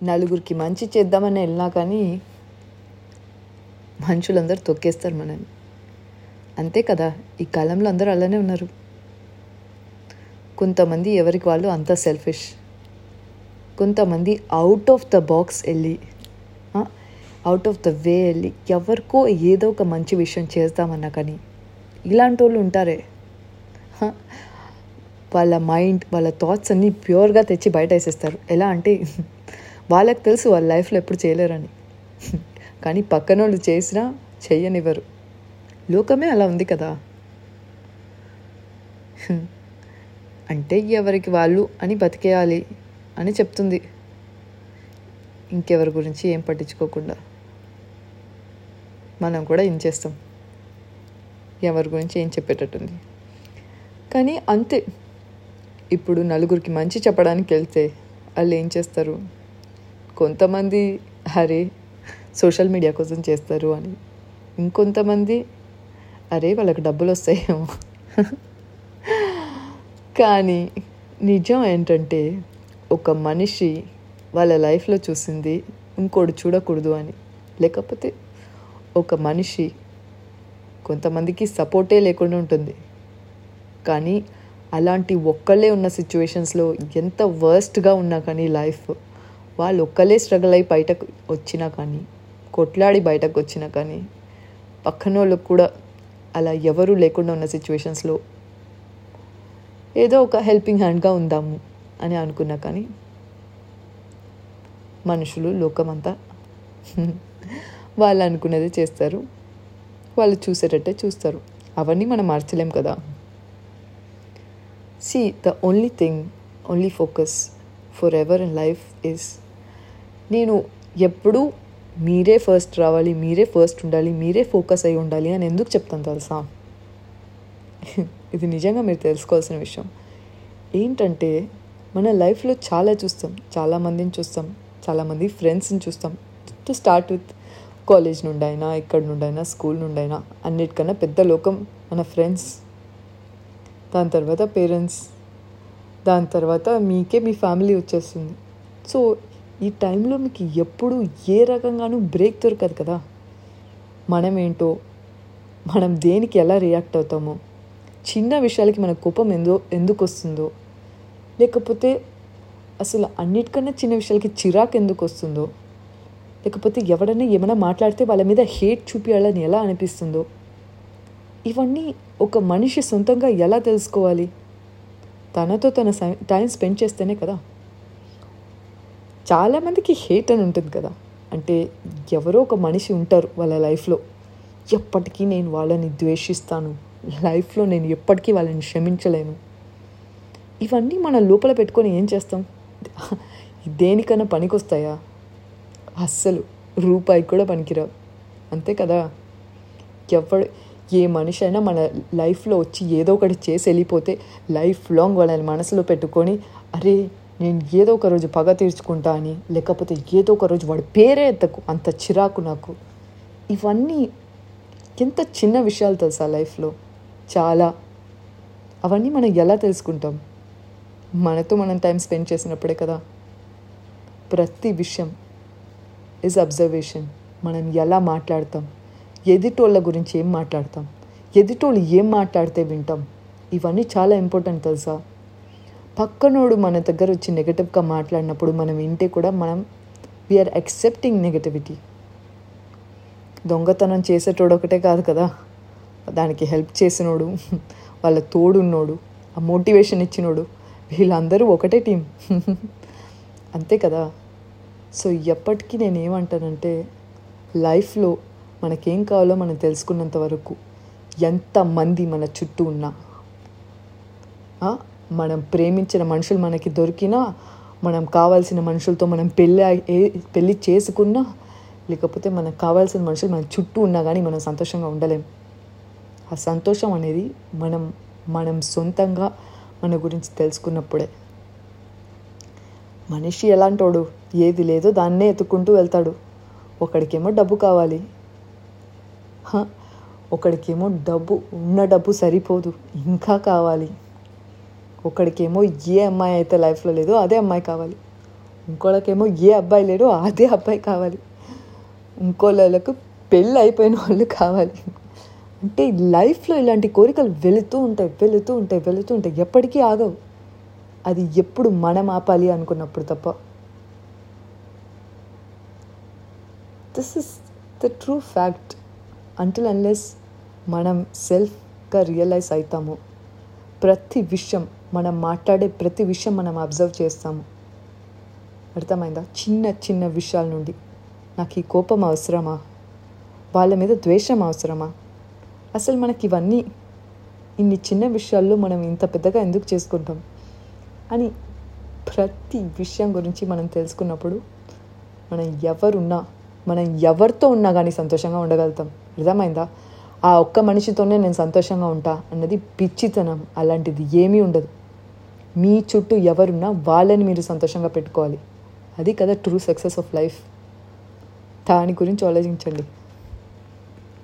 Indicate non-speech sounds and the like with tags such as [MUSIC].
నలుగురికి మంచి చేద్దామని వెళ్ళినా కానీ మనుషులందరూ తొక్కేస్తారు మనల్ని. అంతే కదా ఈ కాలంలో అందరూ అలానే ఉన్నారు. కొంతమంది ఎవరికి వాళ్ళు అంత సెల్ఫిష్ కొంతమంది అవుట్ ఆఫ్ ద బాక్స్ వెళ్ళి అవుట్ ఆఫ్ ద వే వెళ్ళి ఎవరికో ఏదో ఒక మంచి విషయం చేద్దామన్నా కానీ ఇలాంటి వాళ్ళు ఉంటారే వాళ్ళ మైండ్ వాళ్ళ థాట్స్ అన్నీ ప్యూర్గా తెచ్చి బయట వేసేస్తారు. ఎలా అంటే వాళ్ళకి తెలుసు వాళ్ళ లైఫ్లో ఎప్పుడు చేయలేరని. కానీ పక్కన వాళ్ళు చేసినా చెయ్యనివ్వరు. లోకమే అలా ఉంది కదా. అంటే ఎవరికి వాళ్ళు అని బతికేయాలి అని చెప్తుంది. ఇంకెవరి గురించి ఏం పట్టించుకోకుండా. మనం కూడా ఏం చేస్తాం. ఎవరి గురించి ఏం చెప్పేటట్టుంది. కానీ అంతే. ఇప్పుడు నలుగురికి మంచి చెప్పడానికి వెళ్తే వాళ్ళు ఏం చేస్తారు? కొంతమంది అరే సోషల్ మీడియా కోసం చేస్తారు అని. ఇంకొంతమంది అరే వాళ్ళకి డబ్బులు వస్తాయేమో. కానీ నిజం ఏంటంటే ఒక మనిషి వాళ్ళ లైఫ్లో చూసింది ఇంకోటి చూడకూడదు అని. లేకపోతే ఒక మనిషి కొంతమందికి సపోర్టే లేకుండా ఉంటుంది. కానీ అలాంటి ఒక్కళ్ళే ఉన్న సిచ్యువేషన్స్లో ఎంత వర్స్ట్గా ఉన్నా కానీ లైఫ్ వాళ్ళు ఒక్కలే స్ట్రగుల్ అయి బయటకు వచ్చినా కానీ కొట్లాడి బయటకు వచ్చినా కానీ పక్కన వాళ్ళకు కూడా అలా ఎవరు లేకుండా ఉన్న సిచ్యువేషన్స్లో ఏదో ఒక హెల్పింగ్ హ్యాండ్గా ఉందాము అని అనుకున్నా కానీ మనుషులు లోకమంతా [LAUGHS] వాళ్ళు అనుకున్నది చేస్తారు. వాళ్ళు చూసేటట్టే చూస్తారు. అవన్నీ మనం మార్చలేం కదా. See, the only thing only focus forever ever life life is నేను ఎప్పుడూ మీరే ఫస్ట్ రావాలి మీరే ఫస్ట్ ఉండాలి మీరే ఫోకస్ అయి ఉండాలి అని ఎందుకు చెప్తాను తెలుసా? ఇది నిజంగా మీరు తెలుసుకోవాల్సిన విషయం. ఏంటంటే మన లైఫ్లో చాలా చూస్తాం చాలామందిని చూస్తాం చాలామంది ఫ్రెండ్స్ని చూస్తాం టు స్టార్ట్ విత్ కాలేజ్ నుండి అయినా ఇక్కడ నుండి అయినా స్కూల్ నుండి అయినా అన్నిటికన్నా పెద్ద లోకం మన ఫ్రెండ్స్ దాని తర్వాత పేరెంట్స్ దాని తర్వాత మీకే మీ ఫ్యామిలీ వచ్చేస్తుంది. సో ఈ టైంలో మీకు ఎప్పుడు ఏ రకంగానూ బ్రేక్ దొరకదు కదా. మనం ఏంటో మనం దేనికి ఎలా రియాక్ట్ అవుతామో చిన్న విషయాలకి మన కోపం ఎందో ఎందుకు వస్తుందో లేకపోతే అసలు అన్నిటికన్నా చిన్న విషయాలకి చిరాకు ఎందుకు వస్తుందో లేకపోతే ఎవడన్నా ఏమైనా మాట్లాడితే వాళ్ళ మీద హేట్ చూపించాలని ఎలా అనిపిస్తుందో ఇవన్నీ ఒక మనిషి సొంతంగా ఎలా తెలుసుకోవాలి? తనతో తన సై- టైం స్పెండ్ చేస్తేనే కదా. చాలామందికి హేట్ అని ఉంటుంది కదా. అంటే ఎవరో ఒక మనిషి ఉంటారు వాళ్ళ లైఫ్లో. ఎప్పటికీ నేను వాళ్ళని ద్వేషిస్తాను. లైఫ్లో నేను ఎప్పటికీ వాళ్ళని క్షమించలేను. ఇవన్నీ మన లోపల పెట్టుకొని ఏం చేస్తాం? [LAUGHS] దేనికన్నా పనికొస్తాయా? అస్సలు రూపాయి కూడా పనికిరావు. అంతే కదా. ఎవడు ఏ మనిషి అయినా మన లైఫ్లో వచ్చి ఏదో ఒకటి చేసి వెళ్ళిపోతే లైఫ్ లాంగ్ వాళ్ళని మనసులో పెట్టుకొని అరే నేను ఏదో ఒక రోజు పగ తీర్చుకుంటా అని లేకపోతే ఏదో ఒక రోజు వాడి పేరే ఎత్తకు అంత చిరాకు నాకు. ఇవన్నీ ఎంత చిన్న విషయాలు తెలుసా లైఫ్లో? చాలా. అవన్నీ మనం ఎలా తెలుసుకుంటాం? మనతో మనం టైం స్పెండ్ చేసినప్పుడే కదా. ప్రతి విషయం ఇస్ అబ్జర్వేషన్ మనం ఎలా మాట్లాడతాం? ఎదుటోళ్ళ గురించి ఏం మాట్లాడతాం? ఎదుటోళ్ళు ఏం మాట్లాడితే వింటాం? ఇవన్నీ చాలా ఇంపార్టెంట్ తెలుసా? పక్కనోడు మన దగ్గర వచ్చి నెగటివ్గా మాట్లాడినప్పుడు మనం వింటే కూడా మనం వీఆర్ యాక్సెప్టింగ్ నెగటివిటీ దొంగతనం చేసేటోడు ఒకటే కాదు కదా? దానికి హెల్ప్ చేసినోడు వాళ్ళ తోడున్నోడు ఆ మోటివేషన్ ఇచ్చినోడు వీళ్ళందరూ ఒకటే టీం అంతే కదా? సో ఎప్పటికీ నేనేమంటానంటే లైఫ్లో మనకేం కావాలో మనం తెలుసుకున్నంత వరకు ఎంతమంది మన చుట్టూ ఉన్నా మనం ప్రేమించిన మనుషులు మనకి దొరికినా మనం కావాల్సిన మనుషులతో మనం పెళ్ళి ఏ- పెళ్ళి చేసుకున్నా లేకపోతే మనకు కావాల్సిన మనుషులు మన చుట్టూ ఉన్నా కానీ మనం సంతోషంగా ఉండలేం. ఆ సంతోషం అనేది మనం మనం సొంతంగా మన గురించి తెలుసుకున్నప్పుడే. మనిషి ఎలాంటోడు ఏది లేదో దాన్నే ఎత్తుకుంటూ వెళ్తాడు. ఒకడికేమో డబ్బు కావాలి ఒకడికేమో డబ్బు ఉన్న డబ్బు సరిపోదు ఇంకా కావాలి. ఒకడికేమో ఏ అమ్మాయి అయితే లైఫ్లో లేదో అదే అమ్మాయి కావాలి. ఇంకోళ్ళకేమో ఏ అబ్బాయి లేడో అదే అబ్బాయి కావాలి. ఇంకోళ్ళకు పెళ్ళి అయిపోయిన వాళ్ళు కావాలి. అంటే లైఫ్లో ఇలాంటి కోరికలు వెళుతూ ఉంటాయి వెళుతూ ఉంటాయి వెళుతూ ఉంటాయి. ఎప్పటికీ ఆగవు. అది ఎప్పుడు మనం ఆపాలి అనుకున్నప్పుడు తప్ప. This is the true fact until unless మనం సెల్ఫ్గా రియలైజ్ అవుతాము ప్రతి విషయం మనం మాట్లాడే ప్రతి విషయం మనం అబ్జర్వ్ చేస్తాము. అర్థమైందా? చిన్న చిన్న విషయాల నుండి. నాకు ఈ కోపం అవసరమా? వాళ్ళ మీద ద్వేషం అవసరమా? అసలు మనకి ఇవన్నీ ఇన్ని చిన్న విషయాల్లో మనం ఇంత పెద్దగా ఎందుకు చేసుకుంటాం? అని ప్రతి విషయం గురించి మనం తెలుసుకున్నప్పుడు మనం ఎవరున్నా మనం ఎవరితో ఉన్నా కానీ సంతోషంగా ఉండగలుగుతాం. అర్థమైందా? ఆ ఒక్క మనిషితోనే నేను సంతోషంగా ఉంటా అన్నది పిచ్చితనం. అలాంటిది ఏమీ ఉండదు. మీ చుట్టూ ఎవరున్నా వాళ్ళని మీరు సంతోషంగా పెట్టుకోవాలి. అది కదా ట్రూ సక్సెస్ ఆఫ్ లైఫ్ దాని గురించి ఆలోచించండి.